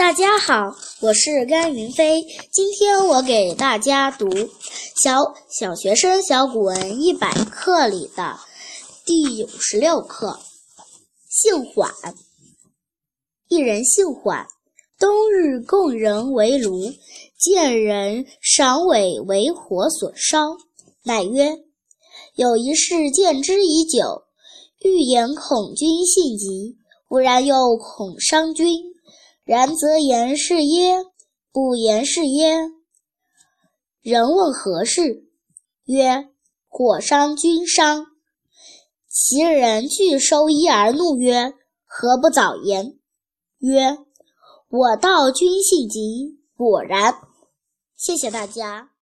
大家好，我是甘云飞。今天我给大家读《小小学生小古文一百课》里的第五十六课《姓缓》。一人姓缓，冬日供人为炉，见人赏尾为火所烧。乃曰：“有一事见之已久，欲言恐君性急，不然又恐伤君。”然则言是耶？不言是耶？人问何事？曰：火伤君伤。其人拒收衣而怒曰：何不早言？曰：我道君性急。果然。谢谢大家。